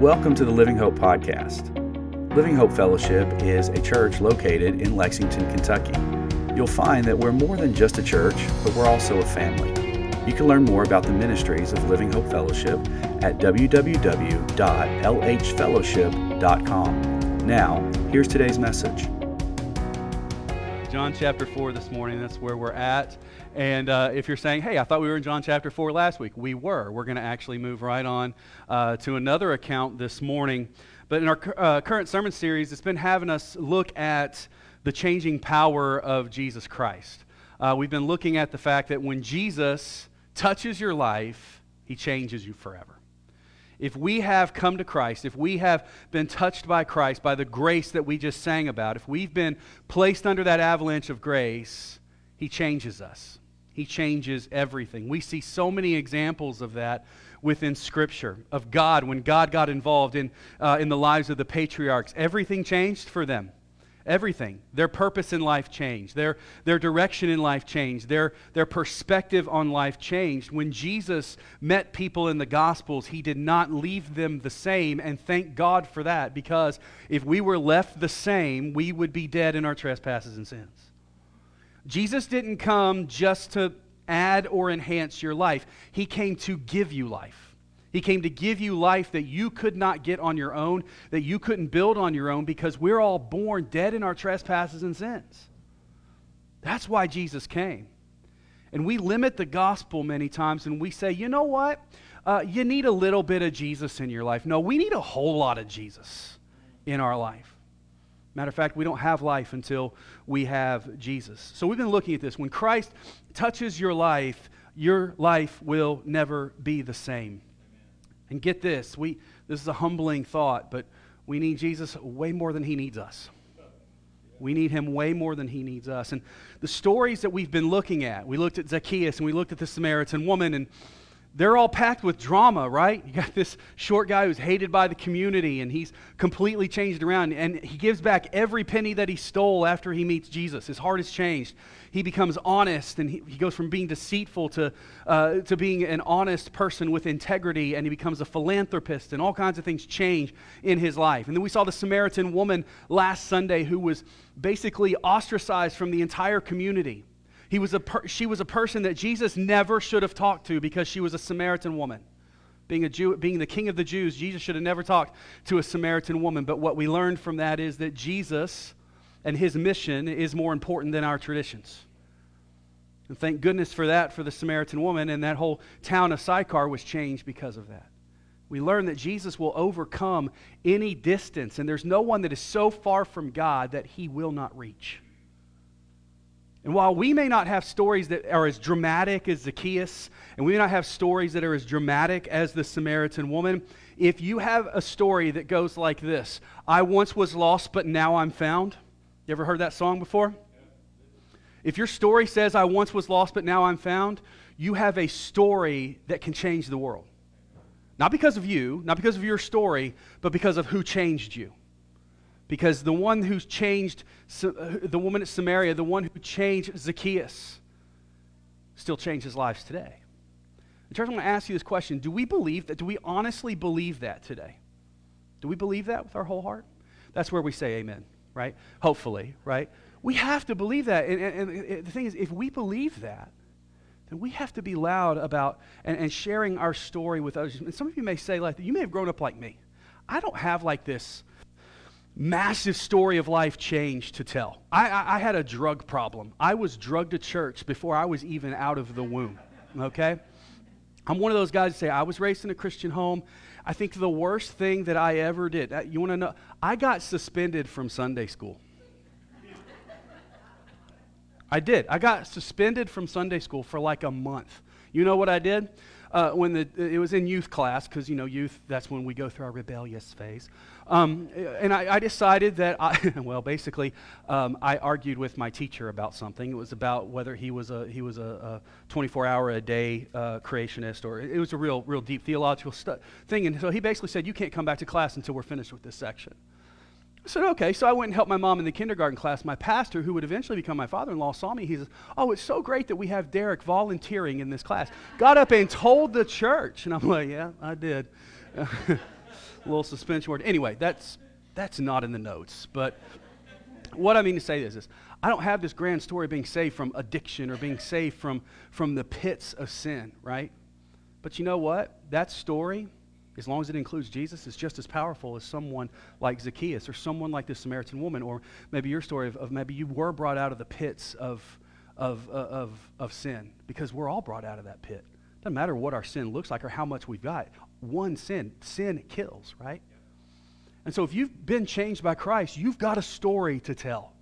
Welcome to the Living Hope Podcast. Living Hope Fellowship is a church located in Lexington, Kentucky. You'll find that we're more than just a church, but we're also a family. You can learn more about the ministries of Living Hope Fellowship at www.lhfellowship.com. Now, here's today's message. John chapter 4 this morning. That's where we're at. And uh, if you're saying, hey, I thought we were in John chapter 4 last week, we were. We're going to actually move right on uh, to another account this morning. But in our uh, current sermon series, it's been having us look at the changing power of Jesus Christ. Uh, we've been looking at the fact that when Jesus touches your life, he changes you forever. If we have come to Christ, if we have been touched by Christ, by the grace that we just sang about, if we've been placed under that avalanche of grace, he changes us. He changes everything. We see so many examples of that within Scripture, of God, when God got involved in, uh, in the lives of the patriarchs. Everything changed for them. Everything. Their purpose in life changed. Their, their direction in life changed. Their, their perspective on life changed. When Jesus met people in the Gospels, he did not leave them the same, and thank God for that, because if we were left the same, we would be dead in our trespasses and sins. Jesus didn't come just to add or enhance your life, He came to give you life. He came to give you life that you could not get on your own, that you couldn't build on your own, because we're all born dead in our trespasses and sins. That's why Jesus came. And we limit the gospel many times and we say, you know what? Uh, you need a little bit of Jesus in your life. No, we need a whole lot of Jesus in our life. Matter of fact, we don't have life until we have Jesus. So we've been looking at this. When Christ touches your life, your life will never be the same. And get this, we this is a humbling thought, but we need Jesus way more than he needs us. We need him way more than he needs us. And the stories that we've been looking at, we looked at Zacchaeus and we looked at the Samaritan woman and they're all packed with drama, right? You got this short guy who's hated by the community and he's completely changed around and he gives back every penny that he stole after he meets Jesus. His heart has changed. He becomes honest and he, he goes from being deceitful to, uh, to being an honest person with integrity and he becomes a philanthropist and all kinds of things change in his life. And then we saw the Samaritan woman last Sunday who was basically ostracized from the entire community he was a per- she was a person that Jesus never should have talked to because she was a Samaritan woman. Being, a Jew, being the king of the Jews, Jesus should have never talked to a Samaritan woman. But what we learned from that is that Jesus and his mission is more important than our traditions. And thank goodness for that for the Samaritan woman, and that whole town of Sychar was changed because of that. We learn that Jesus will overcome any distance, and there's no one that is so far from God that he will not reach. And while we may not have stories that are as dramatic as Zacchaeus, and we may not have stories that are as dramatic as the Samaritan woman, if you have a story that goes like this I once was lost, but now I'm found. You ever heard that song before? If your story says, I once was lost, but now I'm found, you have a story that can change the world. Not because of you, not because of your story, but because of who changed you. Because the one who's changed uh, the woman at Samaria, the one who changed Zacchaeus, still changes lives today. The church, I want to ask you this question Do we believe that? Do we honestly believe that today? Do we believe that with our whole heart? That's where we say amen, right? Hopefully, right? We have to believe that. And, and, and the thing is, if we believe that, then we have to be loud about and, and sharing our story with others. And some of you may say, like, you may have grown up like me. I don't have like this massive story of life change to tell. I, I, I, had a drug problem. I was drugged to church before I was even out of the womb. Okay? I'm one of those guys that say, I was raised in a Christian home. I think the worst thing that I ever did, uh, you want to know? I got suspended from Sunday school. I did. I got suspended from Sunday school for like a month. You know what I did? Uh, when the, it was in youth class, because, you know, youth, that's when we go through our rebellious phase. Um, and I, I, decided that, I, well, basically, um, I argued with my teacher about something. It was about whether he was a, he was a, 24 hour a day uh, creationist, or it was a real, real deep theological stu- thing. And so he basically said, You can't come back to class until we're finished with this section. I said, okay. So I went and helped my mom in the kindergarten class. My pastor, who would eventually become my father in law, saw me. He says, Oh, it's so great that we have Derek volunteering in this class. Got up and told the church. And I'm like, Yeah, I did. A little suspension word. Anyway, that's, that's not in the notes. But what I mean to say is this I don't have this grand story of being saved from addiction or being saved from, from the pits of sin, right? But you know what? That story as long as it includes Jesus, is just as powerful as someone like Zacchaeus or someone like this Samaritan woman, or maybe your story of, of maybe you were brought out of the pits of, of, uh, of, of sin, because we're all brought out of that pit. Doesn't matter what our sin looks like or how much we've got. One sin, sin kills, right? And so if you've been changed by Christ, you've got a story to tell.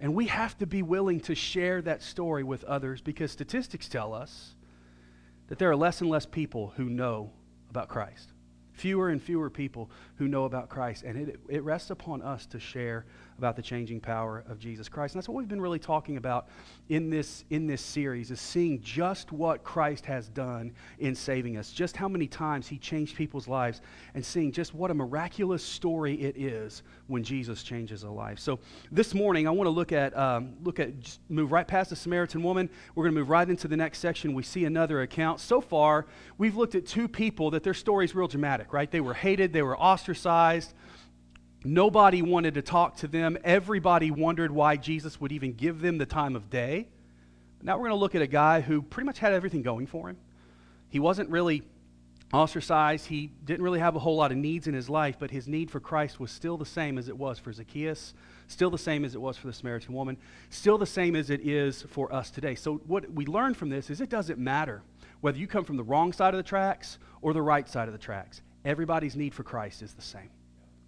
And we have to be willing to share that story with others because statistics tell us that there are less and less people who know about Christ fewer and fewer people who know about Christ. And it, it rests upon us to share about the changing power of Jesus Christ. And that's what we've been really talking about in this, in this series, is seeing just what Christ has done in saving us, just how many times he changed people's lives, and seeing just what a miraculous story it is when Jesus changes a life. So this morning, I want to look at, um, look at move right past the Samaritan woman. We're going to move right into the next section. We see another account. So far, we've looked at two people that their story is real dramatic right? They were hated, they were ostracized. Nobody wanted to talk to them. Everybody wondered why Jesus would even give them the time of day. Now we're going to look at a guy who pretty much had everything going for him. He wasn't really ostracized. He didn't really have a whole lot of needs in his life, but his need for Christ was still the same as it was for Zacchaeus, still the same as it was for the Samaritan woman, still the same as it is for us today. So, what we learn from this is it doesn't matter whether you come from the wrong side of the tracks or the right side of the tracks. Everybody's need for Christ is the same.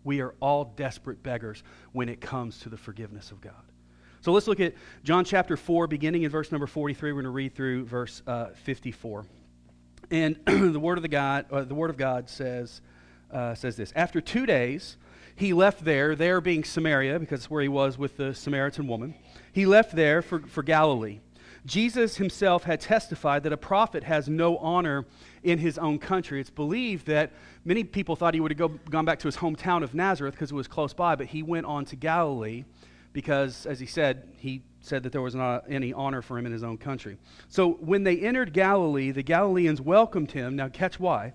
We are all desperate beggars when it comes to the forgiveness of God. So let's look at John chapter 4, beginning in verse number 43. We're going to read through verse uh, 54. And the word of the God, uh, the word of God says, uh, says this: After two days, he left there, there being Samaria, because where he was with the Samaritan woman. He left there for, for Galilee. Jesus himself had testified that a prophet has no honor in his own country. It's believed that many people thought he would have go, gone back to his hometown of Nazareth because it was close by, but he went on to Galilee because, as he said, he said that there was not any honor for him in his own country. So when they entered Galilee, the Galileans welcomed him. Now, catch why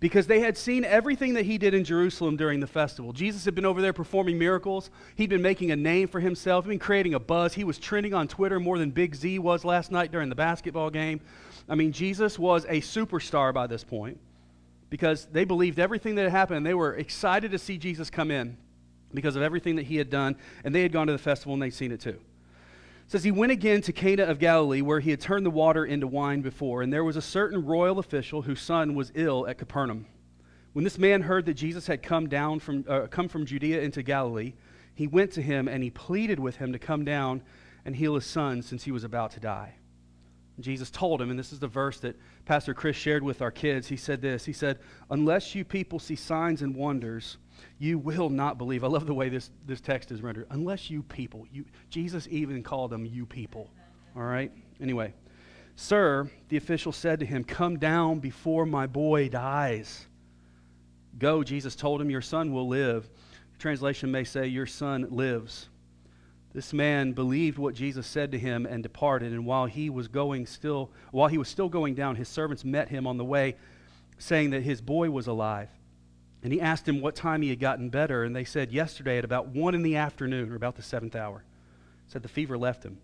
because they had seen everything that he did in Jerusalem during the festival. Jesus had been over there performing miracles. He'd been making a name for himself, he'd been creating a buzz. He was trending on Twitter more than Big Z was last night during the basketball game. I mean, Jesus was a superstar by this point because they believed everything that had happened they were excited to see Jesus come in because of everything that he had done. And they had gone to the festival and they'd seen it too says he went again to Cana of Galilee, where he had turned the water into wine before, and there was a certain royal official whose son was ill at Capernaum. When this man heard that Jesus had come down from uh, come from Judea into Galilee, he went to him and he pleaded with him to come down and heal his son since he was about to die. Jesus told him, and this is the verse that Pastor Chris shared with our kids. He said this. He said, "Unless you people see signs and wonders, you will not believe. I love the way this, this text is rendered. Unless you people, you, Jesus even called them you people. All right? Anyway, sir, the official said to him, Come down before my boy dies. Go, Jesus told him, Your son will live. Translation may say, Your son lives. This man believed what Jesus said to him and departed. And while he was going still, while he was still going down, his servants met him on the way, saying that his boy was alive. And he asked him what time he had gotten better, and they said yesterday at about one in the afternoon, or about the seventh hour. Said the fever left him.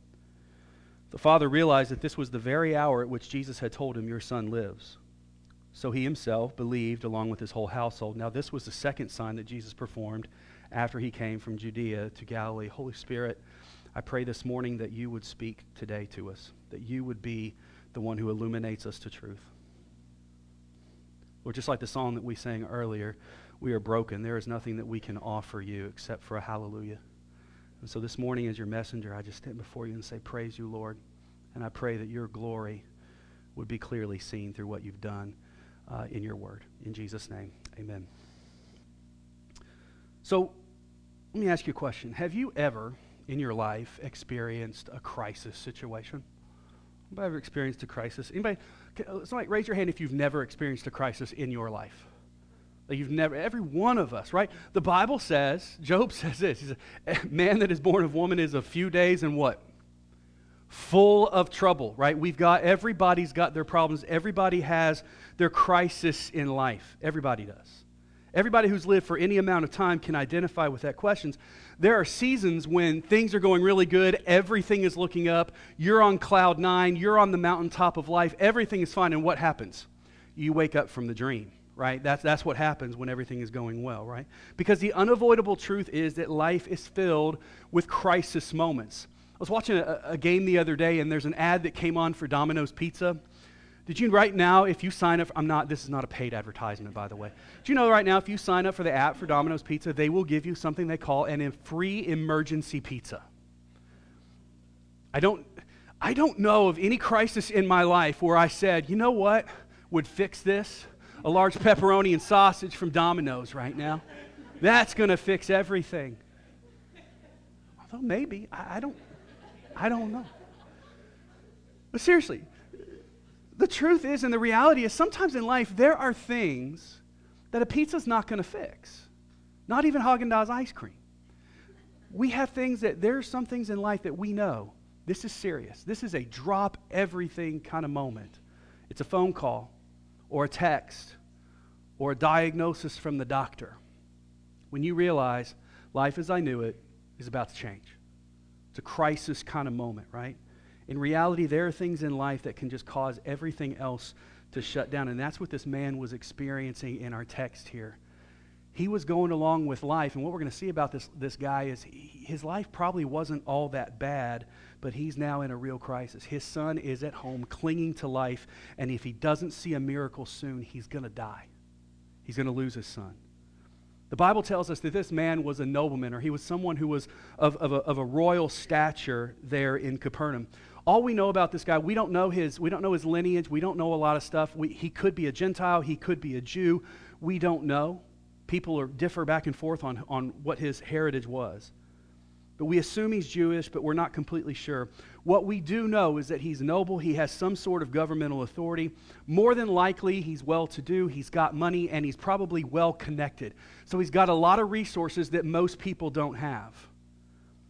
The father realized that this was the very hour at which Jesus had told him, Your son lives. So he himself believed along with his whole household. Now, this was the second sign that Jesus performed after he came from Judea to Galilee. Holy Spirit, I pray this morning that you would speak today to us, that you would be the one who illuminates us to truth. Or just like the song that we sang earlier, we are broken. There is nothing that we can offer you except for a hallelujah. And so this morning, as your messenger, I just stand before you and say, Praise you, Lord. And I pray that your glory would be clearly seen through what you've done uh, in your word. In Jesus' name, amen. So let me ask you a question. Have you ever in your life experienced a crisis situation? Anybody ever experienced a crisis? Anybody? Uh, somebody raise your hand if you've never experienced a crisis in your life. Like you've never, every one of us, right? The Bible says, Job says this. He says, man that is born of woman is a few days and what? Full of trouble, right? We've got, everybody's got their problems. Everybody has their crisis in life. Everybody does. Everybody who's lived for any amount of time can identify with that questions. There are seasons when things are going really good, everything is looking up, you're on cloud nine, you're on the mountaintop of life, everything is fine, and what happens? You wake up from the dream, right? That's, that's what happens when everything is going well, right? Because the unavoidable truth is that life is filled with crisis moments. I was watching a, a game the other day, and there's an ad that came on for Domino's Pizza did you right now, if you sign up, I'm not, this is not a paid advertisement, by the way. Do you know right now, if you sign up for the app for Domino's Pizza, they will give you something they call an free emergency pizza. I don't, I don't know of any crisis in my life where I said, you know what would fix this? A large pepperoni and sausage from Domino's right now. That's going to fix everything. Although maybe, I, I don't, I don't know. But seriously, the truth is, and the reality is, sometimes in life, there are things that a pizza's not going to fix. Not even Haagen Dazs ice cream. We have things that, there are some things in life that we know. This is serious. This is a drop everything kind of moment. It's a phone call, or a text, or a diagnosis from the doctor. When you realize life as I knew it is about to change. It's a crisis kind of moment, right? In reality, there are things in life that can just cause everything else to shut down. And that's what this man was experiencing in our text here. He was going along with life. And what we're going to see about this, this guy is he, his life probably wasn't all that bad, but he's now in a real crisis. His son is at home clinging to life. And if he doesn't see a miracle soon, he's going to die. He's going to lose his son. The Bible tells us that this man was a nobleman, or he was someone who was of, of, a, of a royal stature there in Capernaum all we know about this guy, we don't know his, we don't know his lineage. We don't know a lot of stuff. We, he could be a Gentile. He could be a Jew. We don't know. People are, differ back and forth on, on what his heritage was. But we assume he's Jewish, but we're not completely sure. What we do know is that he's noble. He has some sort of governmental authority. More than likely, he's well to do. He's got money, and he's probably well connected. So he's got a lot of resources that most people don't have.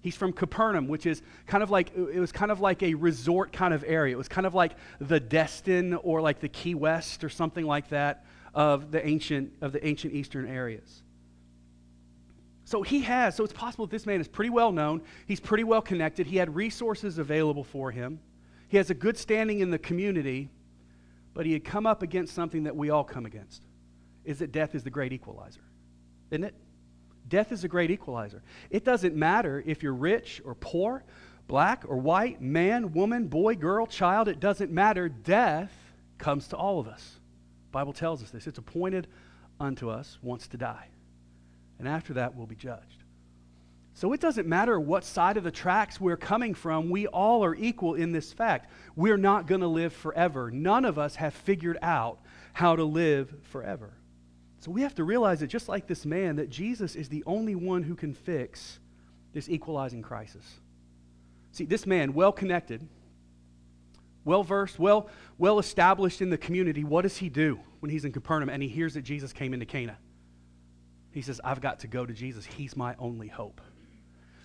He's from Capernaum, which is kind of like, it was kind of like a resort kind of area. It was kind of like the Destin or like the Key West or something like that of the ancient, of the ancient eastern areas. So he has, so it's possible that this man is pretty well known. He's pretty well connected. He had resources available for him. He has a good standing in the community, but he had come up against something that we all come against. Is that death is the great equalizer. Isn't it? Death is a great equalizer. It doesn't matter if you're rich or poor, black or white, man, woman, boy, girl, child, it doesn't matter. Death comes to all of us. The Bible tells us this. It's appointed unto us once to die. And after that, we'll be judged. So it doesn't matter what side of the tracks we're coming from, we all are equal in this fact. We're not going to live forever. None of us have figured out how to live forever. So we have to realize that just like this man, that Jesus is the only one who can fix this equalizing crisis. See, this man, well connected, well versed, well, well established in the community, what does he do when he's in Capernaum and he hears that Jesus came into Cana? He says, I've got to go to Jesus. He's my only hope.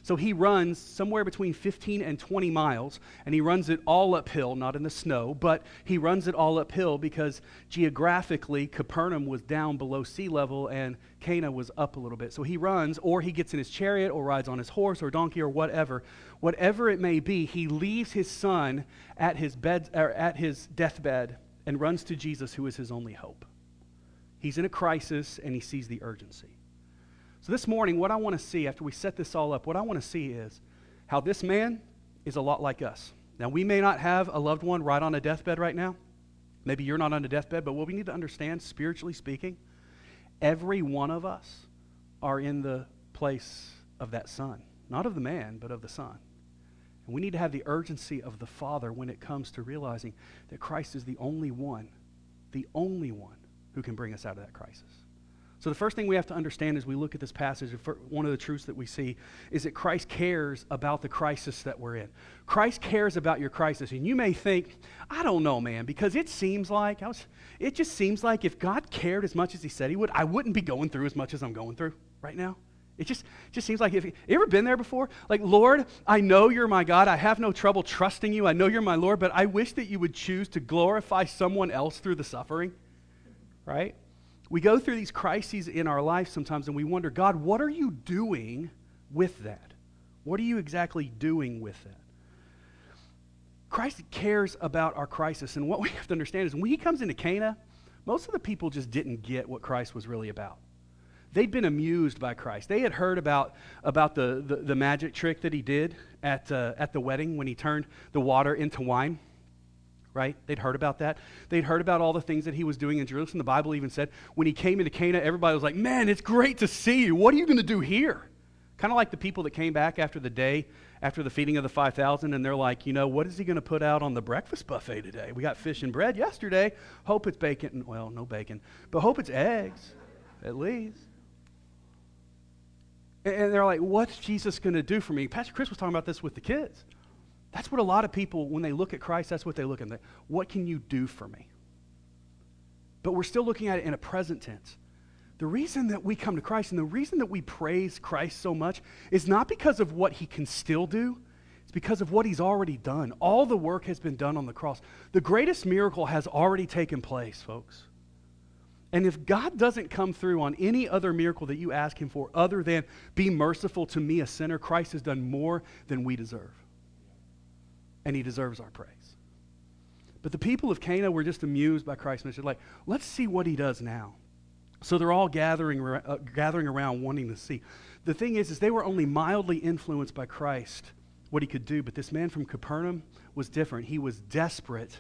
So he runs somewhere between 15 and 20 miles, and he runs it all uphill, not in the snow, but he runs it all uphill because geographically, Capernaum was down below sea level and Cana was up a little bit. So he runs, or he gets in his chariot, or rides on his horse or donkey or whatever. Whatever it may be, he leaves his son at his, bed, or at his deathbed and runs to Jesus, who is his only hope. He's in a crisis and he sees the urgency. So, this morning, what I want to see after we set this all up, what I want to see is how this man is a lot like us. Now, we may not have a loved one right on a deathbed right now. Maybe you're not on a deathbed, but what we need to understand, spiritually speaking, every one of us are in the place of that son. Not of the man, but of the son. And we need to have the urgency of the Father when it comes to realizing that Christ is the only one, the only one who can bring us out of that crisis. So, the first thing we have to understand as we look at this passage, one of the truths that we see is that Christ cares about the crisis that we're in. Christ cares about your crisis. And you may think, I don't know, man, because it seems like, I was, it just seems like if God cared as much as He said He would, I wouldn't be going through as much as I'm going through right now. It just, just seems like if you ever been there before? Like, Lord, I know you're my God. I have no trouble trusting you. I know you're my Lord, but I wish that you would choose to glorify someone else through the suffering. Right? We go through these crises in our life sometimes and we wonder, God, what are you doing with that? What are you exactly doing with that? Christ cares about our crisis. And what we have to understand is when he comes into Cana, most of the people just didn't get what Christ was really about. They'd been amused by Christ. They had heard about, about the, the, the magic trick that he did at, uh, at the wedding when he turned the water into wine right? They'd heard about that. They'd heard about all the things that he was doing in Jerusalem. The Bible even said when he came into Cana, everybody was like, man, it's great to see you. What are you going to do here? Kind of like the people that came back after the day, after the feeding of the 5,000, and they're like, you know, what is he going to put out on the breakfast buffet today? We got fish and bread yesterday. Hope it's bacon. Well, no bacon, but hope it's eggs, at least. And they're like, what's Jesus going to do for me? Pastor Chris was talking about this with the kids. That's what a lot of people, when they look at Christ, that's what they look at. What can you do for me? But we're still looking at it in a present tense. The reason that we come to Christ and the reason that we praise Christ so much is not because of what he can still do, it's because of what he's already done. All the work has been done on the cross. The greatest miracle has already taken place, folks. And if God doesn't come through on any other miracle that you ask him for other than be merciful to me, a sinner, Christ has done more than we deserve and he deserves our praise. But the people of Cana were just amused by Christ's mission. Like, let's see what he does now. So they're all gathering, uh, gathering around wanting to see. The thing is, is they were only mildly influenced by Christ, what he could do. But this man from Capernaum was different. He was desperate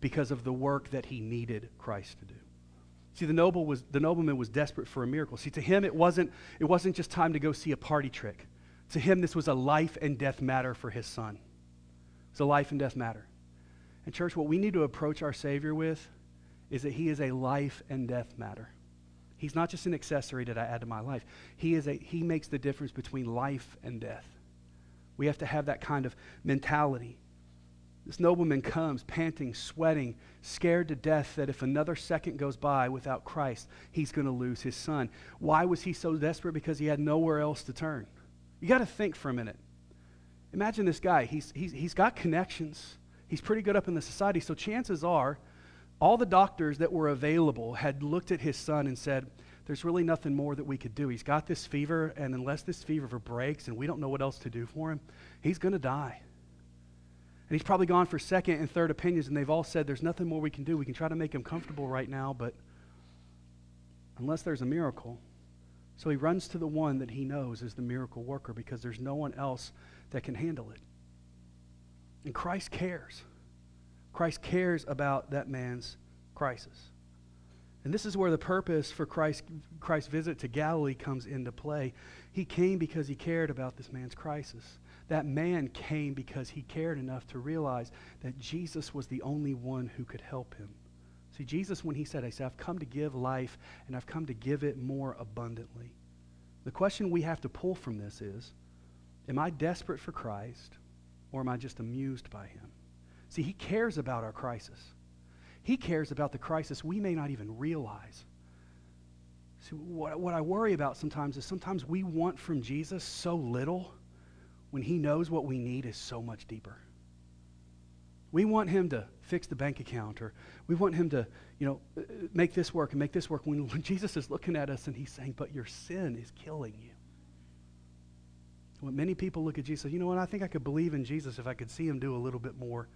because of the work that he needed Christ to do. See, the, noble was, the nobleman was desperate for a miracle. See, to him, it wasn't, it wasn't just time to go see a party trick. To him, this was a life and death matter for his son. It's a life and death matter. And, church, what we need to approach our Savior with is that He is a life and death matter. He's not just an accessory that I add to my life. He, is a, he makes the difference between life and death. We have to have that kind of mentality. This nobleman comes panting, sweating, scared to death that if another second goes by without Christ, he's going to lose his son. Why was he so desperate? Because he had nowhere else to turn. You got to think for a minute. Imagine this guy. He's, he's, he's got connections. He's pretty good up in the society. So chances are, all the doctors that were available had looked at his son and said, There's really nothing more that we could do. He's got this fever, and unless this fever breaks and we don't know what else to do for him, he's going to die. And he's probably gone for second and third opinions, and they've all said, There's nothing more we can do. We can try to make him comfortable right now, but unless there's a miracle. So he runs to the one that he knows is the miracle worker because there's no one else that can handle it. And Christ cares. Christ cares about that man's crisis. And this is where the purpose for Christ, Christ's visit to Galilee comes into play. He came because he cared about this man's crisis. That man came because he cared enough to realize that Jesus was the only one who could help him. See, Jesus, when he said, I said, I've come to give life and I've come to give it more abundantly. The question we have to pull from this is Am I desperate for Christ or am I just amused by him? See, he cares about our crisis. He cares about the crisis we may not even realize. See, what, what I worry about sometimes is sometimes we want from Jesus so little when he knows what we need is so much deeper. We want him to fix the bank account or we want him to, you know, uh, make this work and make this work when, when Jesus is looking at us and he's saying, but your sin is killing you. When many people look at Jesus, you know what? I think I could believe in Jesus if I could see him do a little bit more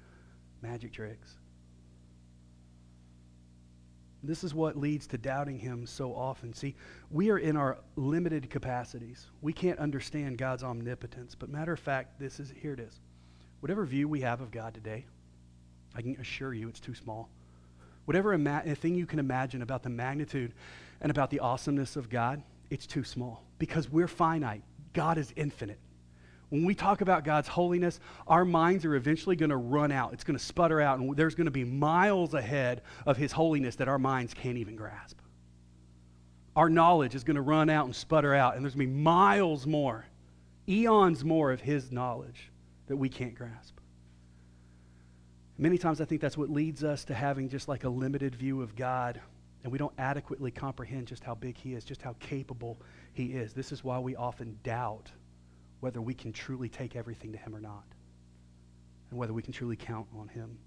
magic tricks. This is what leads to doubting him so often. See, we are in our limited capacities. We can't understand God's omnipotence. But matter of fact, this is here it is. Whatever view we have of God today, I can assure you it's too small. Whatever ima- thing you can imagine about the magnitude and about the awesomeness of God, it's too small because we're finite. God is infinite. When we talk about God's holiness, our minds are eventually going to run out. It's going to sputter out, and there's going to be miles ahead of His holiness that our minds can't even grasp. our knowledge is going to run out and sputter out, and there's going to be miles more, eons more of His knowledge that we can't grasp. Many times I think that's what leads us to having just like a limited view of God, and we don't adequately comprehend just how big He is, just how capable He is. This is why we often doubt whether we can truly take everything to Him or not, and whether we can truly count on Him.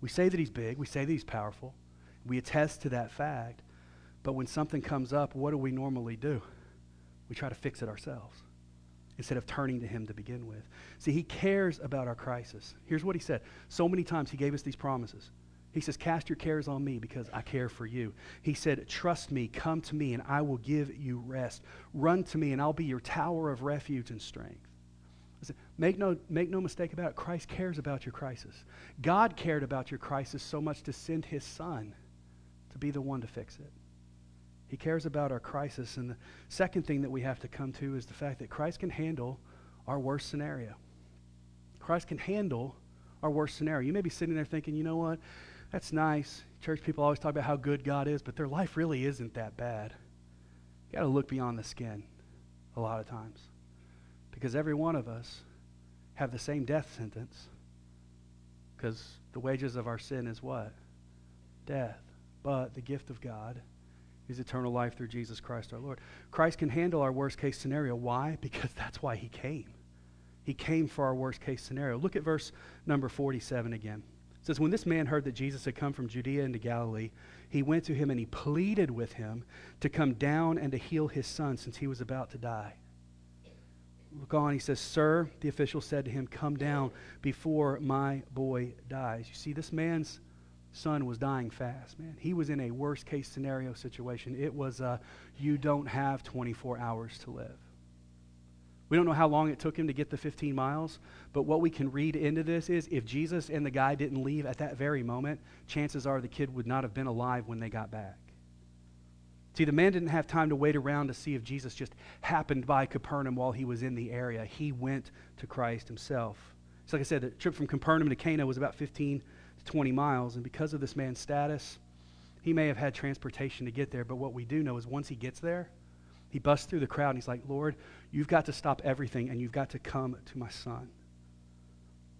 We say that He's big, we say that He's powerful, we attest to that fact, but when something comes up, what do we normally do? We try to fix it ourselves instead of turning to Him to begin with. See, He cares about our crisis. Here's what He said. So many times He gave us these promises. He says, Cast your cares on me because I care for you. He said, Trust me, come to me, and I will give you rest. Run to me, and I'll be your tower of refuge and strength. Listen, make, no, make no mistake about it. Christ cares about your crisis. God cared about your crisis so much to send His Son to be the one to fix it. He cares about our crisis. And the second thing that we have to come to is the fact that Christ can handle our worst scenario. Christ can handle our worst scenario. You may be sitting there thinking, you know what? That's nice. Church people always talk about how good God is, but their life really isn't that bad. You got to look beyond the skin a lot of times. Because every one of us have the same death sentence. Because the wages of our sin is what? Death. But the gift of God is eternal life through Jesus Christ our Lord. Christ can handle our worst case scenario. Why? Because that's why he came. He came for our worst case scenario. Look at verse number 47 again. Says, When this man heard that Jesus had come from Judea into Galilee, he went to him and he pleaded with him to come down and to heal his son since he was about to die. Look on, he says, Sir, the official said to him, Come down before my boy dies. You see, this man's son was dying fast, man. He was in a worst case scenario situation. It was uh, you don't have 24 hours to live. We don't know how long it took him to get the 15 miles, but what we can read into this is if Jesus and the guy didn't leave at that very moment, chances are the kid would not have been alive when they got back. See, the man didn't have time to wait around to see if Jesus just happened by Capernaum while he was in the area. He went to Christ himself. So, like I said, the trip from Capernaum to Cana was about 15 to 20 miles. And because of this man's status, he may have had transportation to get there. But what we do know is once he gets there, he busts through the crowd and he's like, Lord, you've got to stop everything and you've got to come to my son.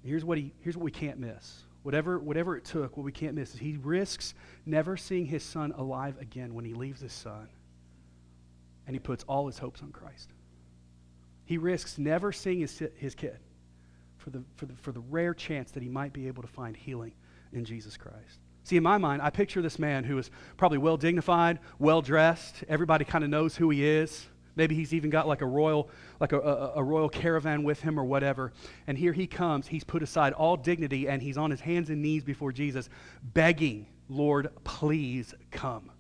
Here's what, he, here's what we can't miss. Whatever, whatever it took, what we can't miss is he risks never seeing his son alive again when he leaves his son. And he puts all his hopes on Christ. He risks never seeing his, his kid for the, for, the, for the rare chance that he might be able to find healing in Jesus Christ. See, in my mind, I picture this man who is probably well dignified, well dressed. Everybody kind of knows who he is. Maybe he's even got like a royal, like a, a, a, royal caravan with him or whatever. And here he comes. He's put aside all dignity and he's on his hands and knees before Jesus, begging, Lord, please come.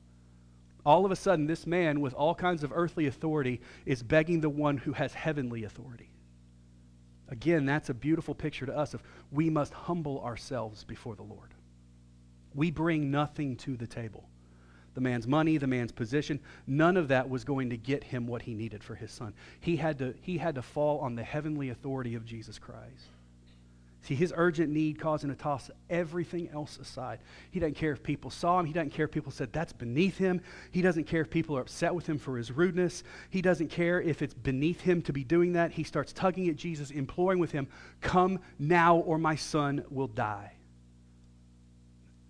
All of a sudden, this man with all kinds of earthly authority is begging the one who has heavenly authority. Again, that's a beautiful picture to us of we must humble ourselves before the Lord. We bring nothing to the table. The man's money, the man's position, none of that was going to get him what he needed for his son. He had to, he had to fall on the heavenly authority of Jesus Christ. See, his urgent need caused him to toss everything else aside. He doesn't care if people saw him. He doesn't care if people said that's beneath him. He doesn't care if people are upset with him for his rudeness. He doesn't care if it's beneath him to be doing that. He starts tugging at Jesus, imploring with him, Come now, or my son will die.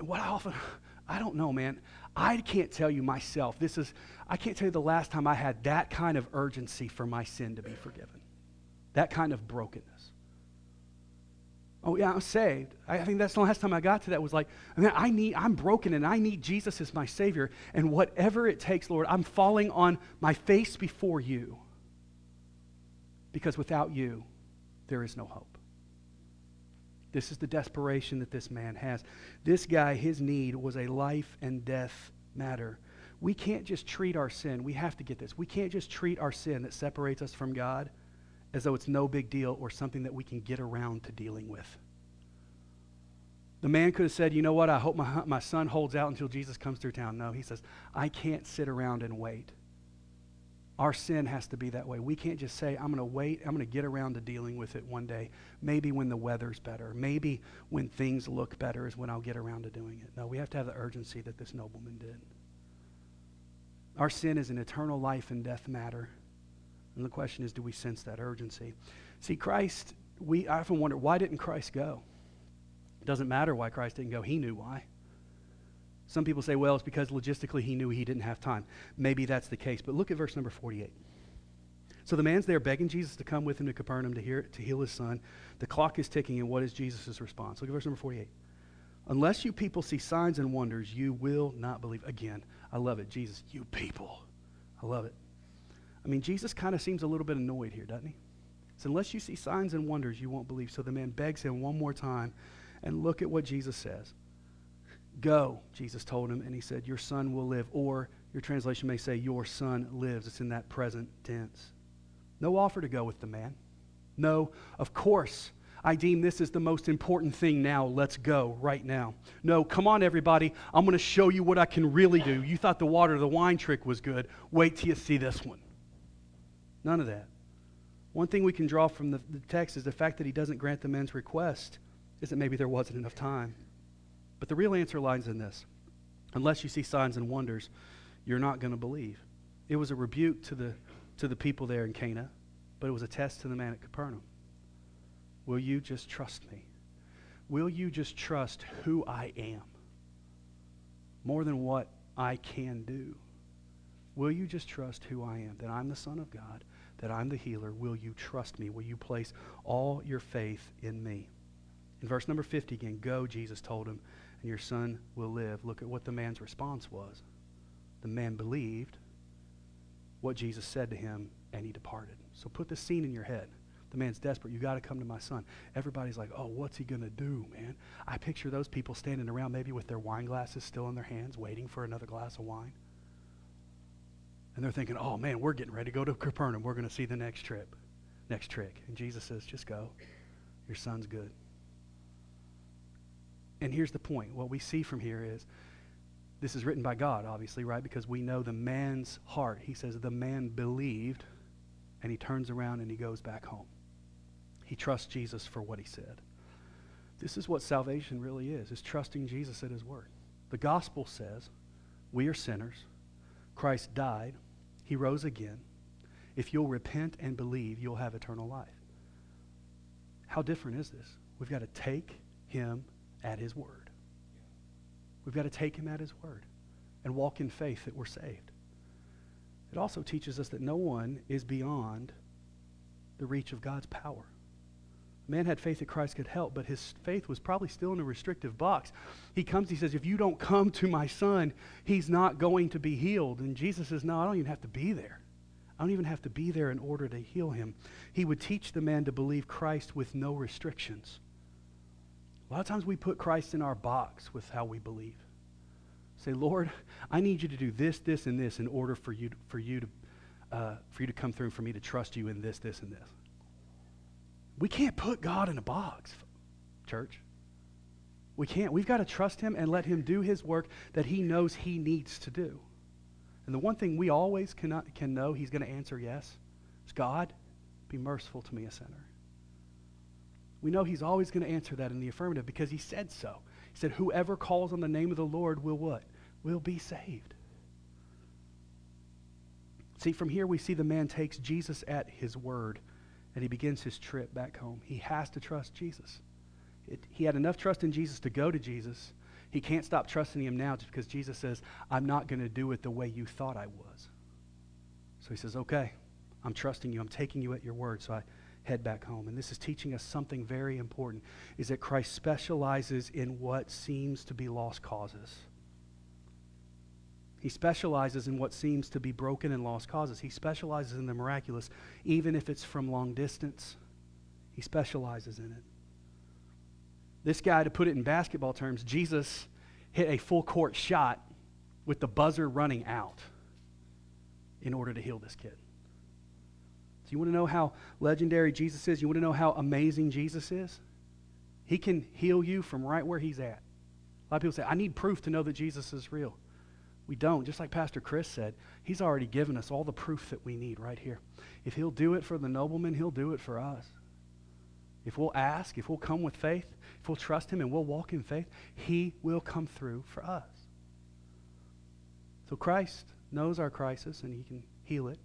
What I often, I don't know, man. I can't tell you myself. This is, I can't tell you the last time I had that kind of urgency for my sin to be forgiven, that kind of brokenness. Oh, yeah, I'm saved. I think that's the last time I got to that was like, I mean, I need, I'm broken and I need Jesus as my Savior. And whatever it takes, Lord, I'm falling on my face before you. Because without you, there is no hope. This is the desperation that this man has. This guy, his need was a life and death matter. We can't just treat our sin. We have to get this. We can't just treat our sin that separates us from God as though it's no big deal or something that we can get around to dealing with. The man could have said, You know what? I hope my, my son holds out until Jesus comes through town. No, he says, I can't sit around and wait. Our sin has to be that way. We can't just say, I'm going to wait, I'm going to get around to dealing with it one day. Maybe when the weather's better. Maybe when things look better is when I'll get around to doing it. No, we have to have the urgency that this nobleman did. Our sin is an eternal life and death matter. And the question is, do we sense that urgency? See, Christ, we I often wonder, why didn't Christ go? It doesn't matter why Christ didn't go. He knew why. Some people say, well, it's because logistically he knew he didn't have time. Maybe that's the case. But look at verse number 48. So the man's there begging Jesus to come with him to Capernaum to, hear, to heal his son. The clock is ticking, and what is Jesus' response? Look at verse number 48. Unless you people see signs and wonders, you will not believe. Again, I love it. Jesus, you people. I love it. I mean, Jesus kind of seems a little bit annoyed here, doesn't he? So unless you see signs and wonders, you won't believe. So the man begs him one more time, and look at what Jesus says. Go, Jesus told him, and he said, Your son will live. Or your translation may say, Your son lives. It's in that present tense. No offer to go with the man. No, of course, I deem this is the most important thing now. Let's go right now. No, come on, everybody. I'm going to show you what I can really do. You thought the water, the wine trick was good. Wait till you see this one. None of that. One thing we can draw from the, the text is the fact that he doesn't grant the man's request is that maybe there wasn't enough time. But the real answer lies in this unless you see signs and wonders, you're not going to believe. It was a rebuke to the, to the people there in Cana, but it was a test to the man at Capernaum. Will you just trust me? Will you just trust who I am more than what I can do? Will you just trust who I am, that I'm the Son of God, that I'm the healer? Will you trust me? Will you place all your faith in me? In verse number 50 again, go, Jesus told him, and your son will live. Look at what the man's response was. The man believed what Jesus said to him, and he departed. So put the scene in your head. The man's desperate. You got to come to my son. Everybody's like, oh, what's he going to do, man? I picture those people standing around maybe with their wine glasses still in their hands, waiting for another glass of wine. And they're thinking, oh, man, we're getting ready to go to Capernaum. We're going to see the next trip, next trick. And Jesus says, just go. Your son's good. And here's the point. What we see from here is this is written by God, obviously, right? Because we know the man's heart. He says the man believed, and he turns around and he goes back home. He trusts Jesus for what he said. This is what salvation really is, is trusting Jesus at his word. The gospel says we are sinners. Christ died. He rose again. If you'll repent and believe, you'll have eternal life. How different is this? We've got to take him at his word. We've got to take him at his word and walk in faith that we're saved. It also teaches us that no one is beyond the reach of God's power. Man had faith that Christ could help, but his faith was probably still in a restrictive box. He comes, he says, If you don't come to my son, he's not going to be healed. And Jesus says, No, I don't even have to be there. I don't even have to be there in order to heal him. He would teach the man to believe Christ with no restrictions. A lot of times we put Christ in our box with how we believe. Say, Lord, I need you to do this, this, and this in order for you to, for you to, uh, for you to come through and for me to trust you in this, this, and this. We can't put God in a box, church. We can't. We've got to trust him and let him do his work that he knows he needs to do. And the one thing we always cannot, can know he's going to answer yes is God, be merciful to me, a sinner. We know he's always going to answer that in the affirmative because he said so. He said, Whoever calls on the name of the Lord will what? Will be saved. See, from here we see the man takes Jesus at his word and he begins his trip back home. He has to trust Jesus. It, he had enough trust in Jesus to go to Jesus. He can't stop trusting him now just because Jesus says, I'm not going to do it the way you thought I was. So he says, Okay, I'm trusting you. I'm taking you at your word. So I head back home. And this is teaching us something very important is that Christ specializes in what seems to be lost causes. He specializes in what seems to be broken and lost causes. He specializes in the miraculous, even if it's from long distance. He specializes in it. This guy, to put it in basketball terms, Jesus hit a full court shot with the buzzer running out in order to heal this kid. Do you want to know how legendary Jesus is? You want to know how amazing Jesus is? He can heal you from right where he's at. A lot of people say, I need proof to know that Jesus is real. We don't. Just like Pastor Chris said, he's already given us all the proof that we need right here. If he'll do it for the nobleman, he'll do it for us. If we'll ask, if we'll come with faith, if we'll trust him and we'll walk in faith, he will come through for us. So Christ knows our crisis and he can heal it,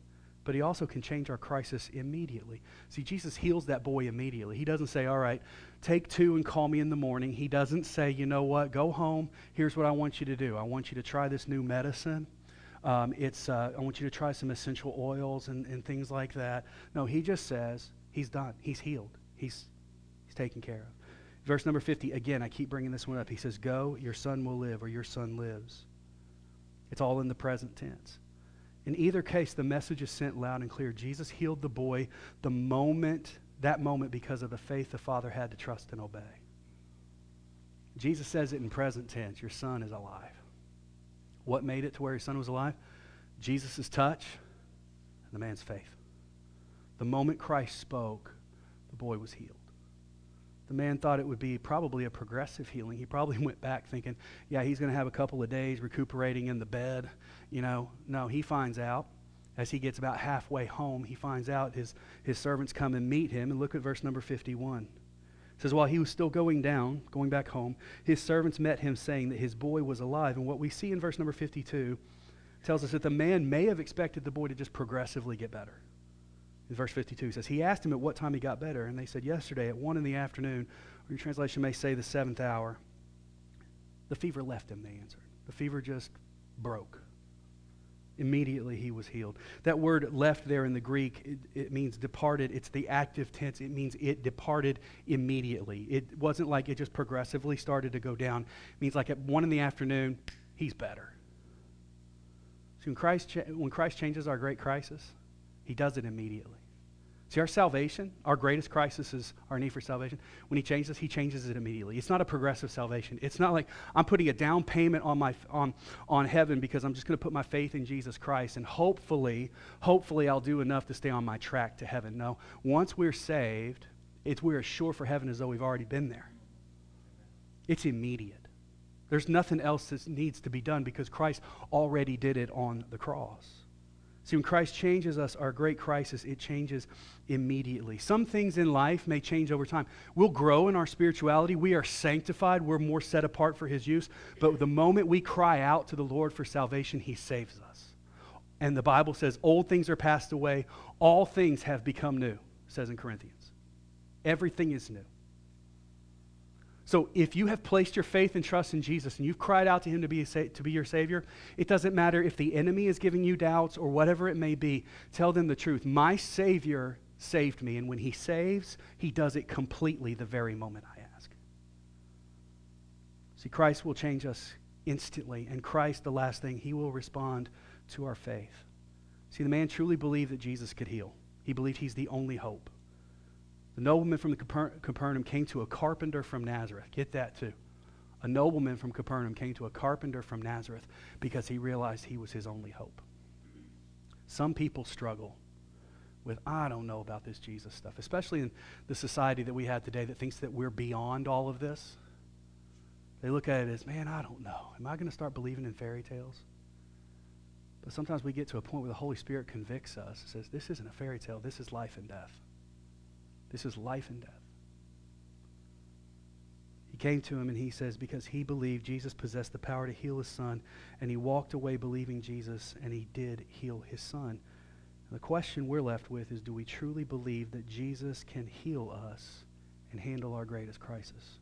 but he also can change our crisis immediately. See, Jesus heals that boy immediately. He doesn't say, All right, take two and call me in the morning. He doesn't say, You know what, go home. Here's what I want you to do. I want you to try this new medicine. Um, it's, uh, I want you to try some essential oils and, and things like that. No, he just says, He's done. He's healed. He's, he's taken care of. Verse number 50, again, I keep bringing this one up. He says, Go, your son will live, or your son lives. It's all in the present tense. In either case, the message is sent loud and clear. Jesus healed the boy the moment, that moment, because of the faith the father had to trust and obey. Jesus says it in present tense Your son is alive. What made it to where his son was alive? Jesus' touch and the man's faith. The moment Christ spoke, the boy was healed. The man thought it would be probably a progressive healing. He probably went back thinking, yeah, he's going to have a couple of days recuperating in the bed. You know, no, he finds out as he gets about halfway home, he finds out his, his servants come and meet him. And look at verse number 51. It says, While he was still going down, going back home, his servants met him, saying that his boy was alive. And what we see in verse number 52 tells us that the man may have expected the boy to just progressively get better. In verse 52, he says, He asked him at what time he got better, and they said, Yesterday at 1 in the afternoon, or your translation may say the seventh hour. The fever left him, they answered. The fever just broke. Immediately he was healed. That word left there in the Greek, it, it, means departed. It's the active tense. It means it departed immediately. It wasn't like it just progressively started to go down. It means like at 1 in the afternoon, he's better. So when Christ, cha- when Christ changes our great crisis, he does it immediately. See, our salvation, our greatest crisis is our need for salvation. When He changes, He changes it immediately. It's not a progressive salvation. It's not like I'm putting a down payment on, my, on, on heaven because I'm just going to put my faith in Jesus Christ and hopefully, hopefully I'll do enough to stay on my track to heaven. No, once we're saved, it's we're as sure for heaven as though we've already been there. It's immediate. There's nothing else that needs to be done because Christ already did it on the cross. See, when Christ changes us, our great crisis, it changes immediately. Some things in life may change over time. We'll grow in our spirituality. We are sanctified. We're more set apart for His use. But the moment we cry out to the Lord for salvation, He saves us. And the Bible says, Old things are passed away, all things have become new, says in Corinthians. Everything is new. So if you have placed your faith and trust in Jesus and you've cried out to him to be, sa- to be your Savior, it doesn't matter if the enemy is giving you doubts or whatever it may be. Tell them the truth. My Savior saved me, and when he saves, he does it completely the very moment I ask. See, Christ will change us instantly, and Christ, the last thing, he will respond to our faith. See, the man truly believed that Jesus could heal, he believed he's the only hope. The nobleman from the Capernaum came to a carpenter from Nazareth. Get that too. A nobleman from Capernaum came to a carpenter from Nazareth because he realized he was his only hope. Some people struggle with, I don't know about this Jesus stuff, especially in the society that we have today that thinks that we're beyond all of this. They look at it as, man, I don't know. Am I going to start believing in fairy tales? But sometimes we get to a point where the Holy Spirit convicts us and says, this isn't a fairy tale, this is life and death. This is life and death. He came to him and he says, because he believed Jesus possessed the power to heal his son, and he walked away believing Jesus, and he did heal his son. The question we're left with is do we truly believe that Jesus can heal us and handle our greatest crisis?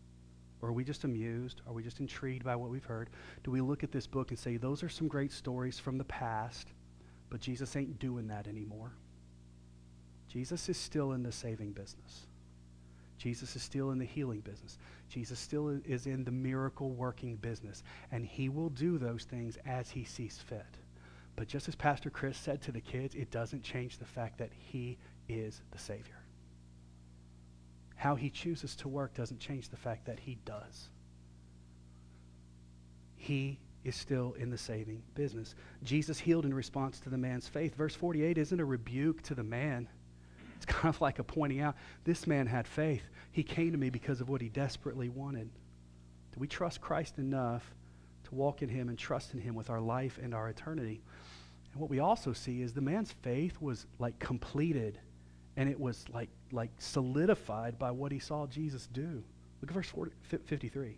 Or are we just amused? Are we just intrigued by what we've heard? Do we look at this book and say, those are some great stories from the past, but Jesus ain't doing that anymore? Jesus is still in the saving business. Jesus is still in the healing business. Jesus still is in the miracle working business. And he will do those things as he sees fit. But just as Pastor Chris said to the kids, it doesn't change the fact that he is the Savior. How he chooses to work doesn't change the fact that he does. He is still in the saving business. Jesus healed in response to the man's faith. Verse 48 isn't a rebuke to the man. It's kind of like a pointing out this man had faith. He came to me because of what he desperately wanted. Do we trust Christ enough to walk in him and trust in him with our life and our eternity? And what we also see is the man's faith was like completed and it was like like solidified by what he saw Jesus do. Look at verse 40, 53.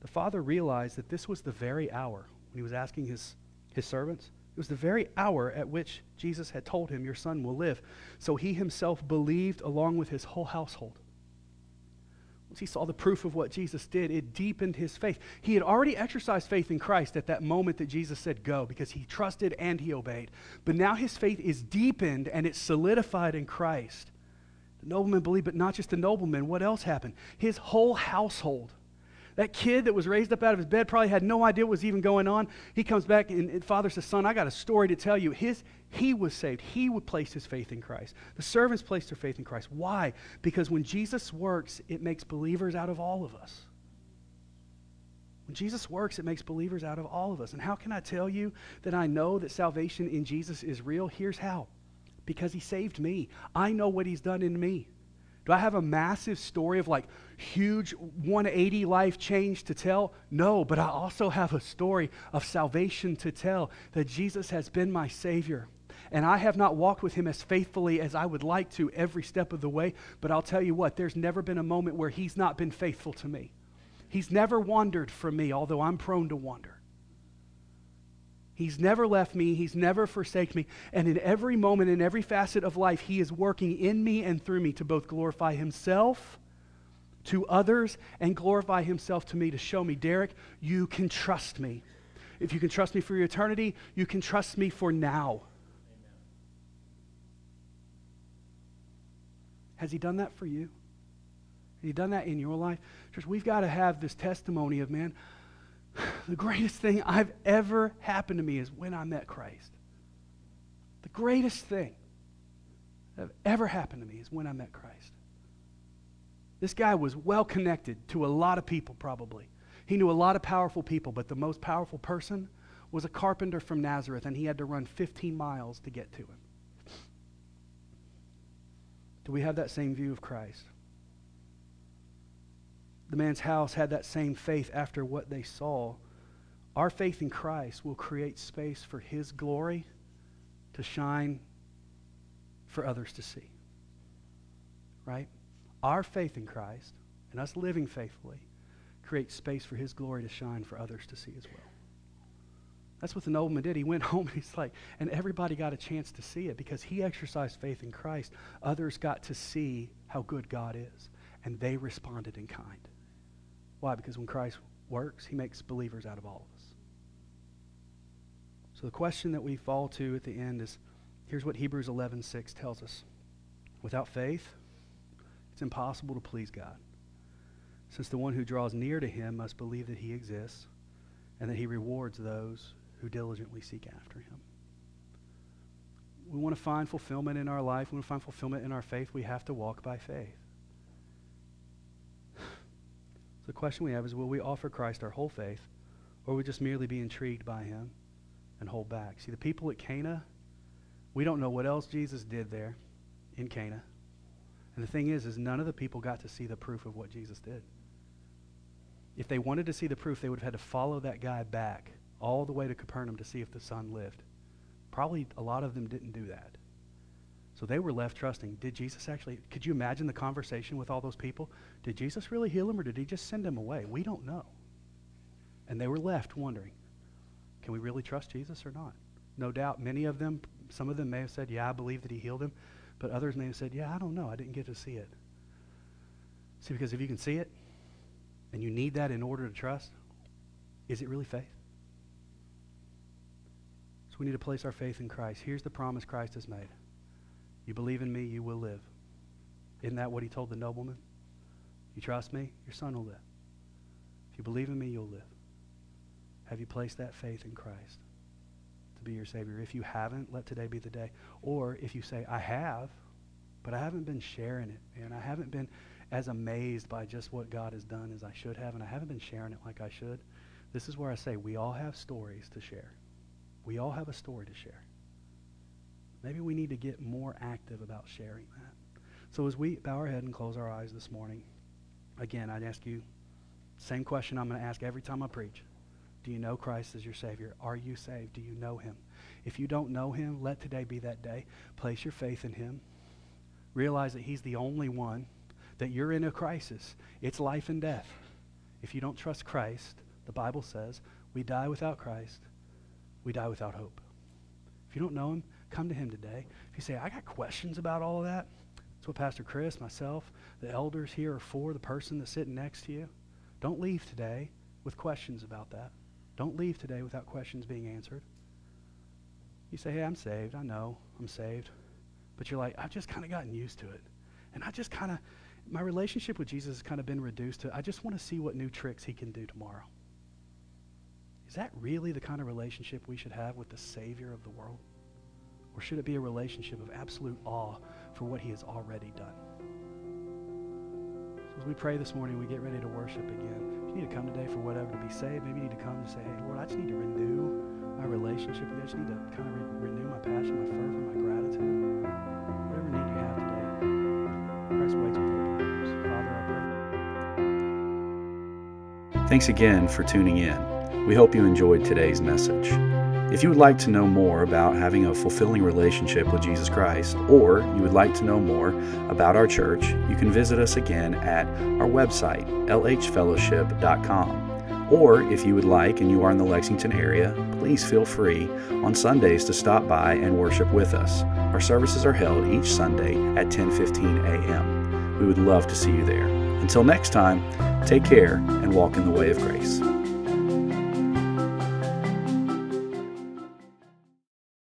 The father realized that this was the very hour when he was asking his, his servants, It was the very hour at which Jesus had told him, Your son will live. So he himself believed along with his whole household. Once he saw the proof of what Jesus did, it deepened his faith. He had already exercised faith in Christ at that moment that Jesus said, Go, because he trusted and he obeyed. But now his faith is deepened and it's solidified in Christ. The nobleman believed, but not just the nobleman. What else happened? His whole household that kid that was raised up out of his bed probably had no idea what was even going on. He comes back and, and father says, Son, I got a story to tell you. His, he was saved. He would place his faith in Christ. The servants placed their faith in Christ. Why? Because when Jesus works, it makes believers out of all of us. When Jesus works, it makes believers out of all of us. And how can I tell you that I know that salvation in Jesus is real? Here's how because he saved me. I know what he's done in me. Do I have a massive story of like huge 180 life change to tell? No, but I also have a story of salvation to tell that Jesus has been my Savior. And I have not walked with him as faithfully as I would like to every step of the way, but I'll tell you what, there's never been a moment where he's not been faithful to me. He's never wandered from me, although I'm prone to wander. He's never left me. He's never forsaken me. And in every moment, in every facet of life, He is working in me and through me to both glorify Himself to others and glorify Himself to me to show me, Derek, you can trust me. If you can trust me for your eternity, you can trust me for now. Amen. Has He done that for you? Has He done that in your life? Church, we've got to have this testimony of, man, the greatest thing I've ever happened to me is when I met Christ. The greatest thing that ever happened to me is when I met Christ. This guy was well connected to a lot of people, probably. He knew a lot of powerful people, but the most powerful person was a carpenter from Nazareth, and he had to run 15 miles to get to him. Do we have that same view of Christ? The man's house had that same faith after what they saw. Our faith in Christ will create space for his glory to shine for others to see. Right? Our faith in Christ and us living faithfully creates space for his glory to shine for others to see as well. That's what the nobleman did. He went home and he's like, and everybody got a chance to see it because he exercised faith in Christ. Others got to see how good God is, and they responded in kind. Why? Because when Christ works, he makes believers out of all of us. So the question that we fall to at the end is here's what Hebrews 11:6 tells us. Without faith, it's impossible to please God. Since the one who draws near to him must believe that he exists and that he rewards those who diligently seek after him. We want to find fulfillment in our life. We want to find fulfillment in our faith. We have to walk by faith. The question we have is will we offer Christ our whole faith, or will we just merely be intrigued by him and hold back? See, the people at Cana, we don't know what else Jesus did there in Cana. And the thing is, is none of the people got to see the proof of what Jesus did. If they wanted to see the proof, they would have had to follow that guy back all the way to Capernaum to see if the son lived. Probably a lot of them didn't do that. So they were left trusting. Did Jesus actually, could you imagine the conversation with all those people? Did Jesus really heal him or did he just send him away? We don't know. And they were left wondering, can we really trust Jesus or not? No doubt many of them, some of them may have said, yeah, I believe that he healed him. But others may have said, yeah, I don't know. I didn't get to see it. See, because if you can see it and you need that in order to trust, is it really faith? So we need to place our faith in Christ. Here's the promise Christ has made. You believe in me, you will live. Isn't that what he told the nobleman? You trust me, your son will live. If you believe in me, you'll live. Have you placed that faith in Christ to be your Savior? If you haven't, let today be the day. Or if you say, I have, but I haven't been sharing it, and I haven't been as amazed by just what God has done as I should have, and I haven't been sharing it like I should, this is where I say we all have stories to share. We all have a story to share. Maybe we need to get more active about sharing that. So as we bow our head and close our eyes this morning, again, I'd ask you same question I'm going to ask every time I preach. Do you know Christ as your Savior? Are you saved? Do you know Him? If you don't know Him, let today be that day. Place your faith in Him. Realize that He's the only one, that you're in a crisis. It's life and death. If you don't trust Christ, the Bible says, we die without Christ, we die without hope. If you don't know him, come to him today. If you say, I got questions about all of that, that's what Pastor Chris, myself, the elders here are for, the person that's sitting next to you. Don't leave today with questions about that. Don't leave today without questions being answered. You say, hey, I'm saved. I know I'm saved. But you're like, I've just kind of gotten used to it. And I just kind of, my relationship with Jesus has kind of been reduced to, I just want to see what new tricks he can do tomorrow. Is that really the kind of relationship we should have with the Savior of the world? Or should it be a relationship of absolute awe for what he has already done? So as we pray this morning, we get ready to worship again. If you need to come today for whatever to be saved, maybe you need to come and say, hey, Lord, I just need to renew my relationship with you. I just need to kind of re- renew my passion, my fervor, my gratitude. Whatever need you have today, Christ waits with open arms. Father, I pray. Thanks again for tuning in. We hope you enjoyed today's message. If you would like to know more about having a fulfilling relationship with Jesus Christ, or you would like to know more about our church, you can visit us again at our website, lhfellowship.com. Or if you would like and you are in the Lexington area, please feel free on Sundays to stop by and worship with us. Our services are held each Sunday at 10:15 a.m. We would love to see you there. Until next time, take care and walk in the way of grace.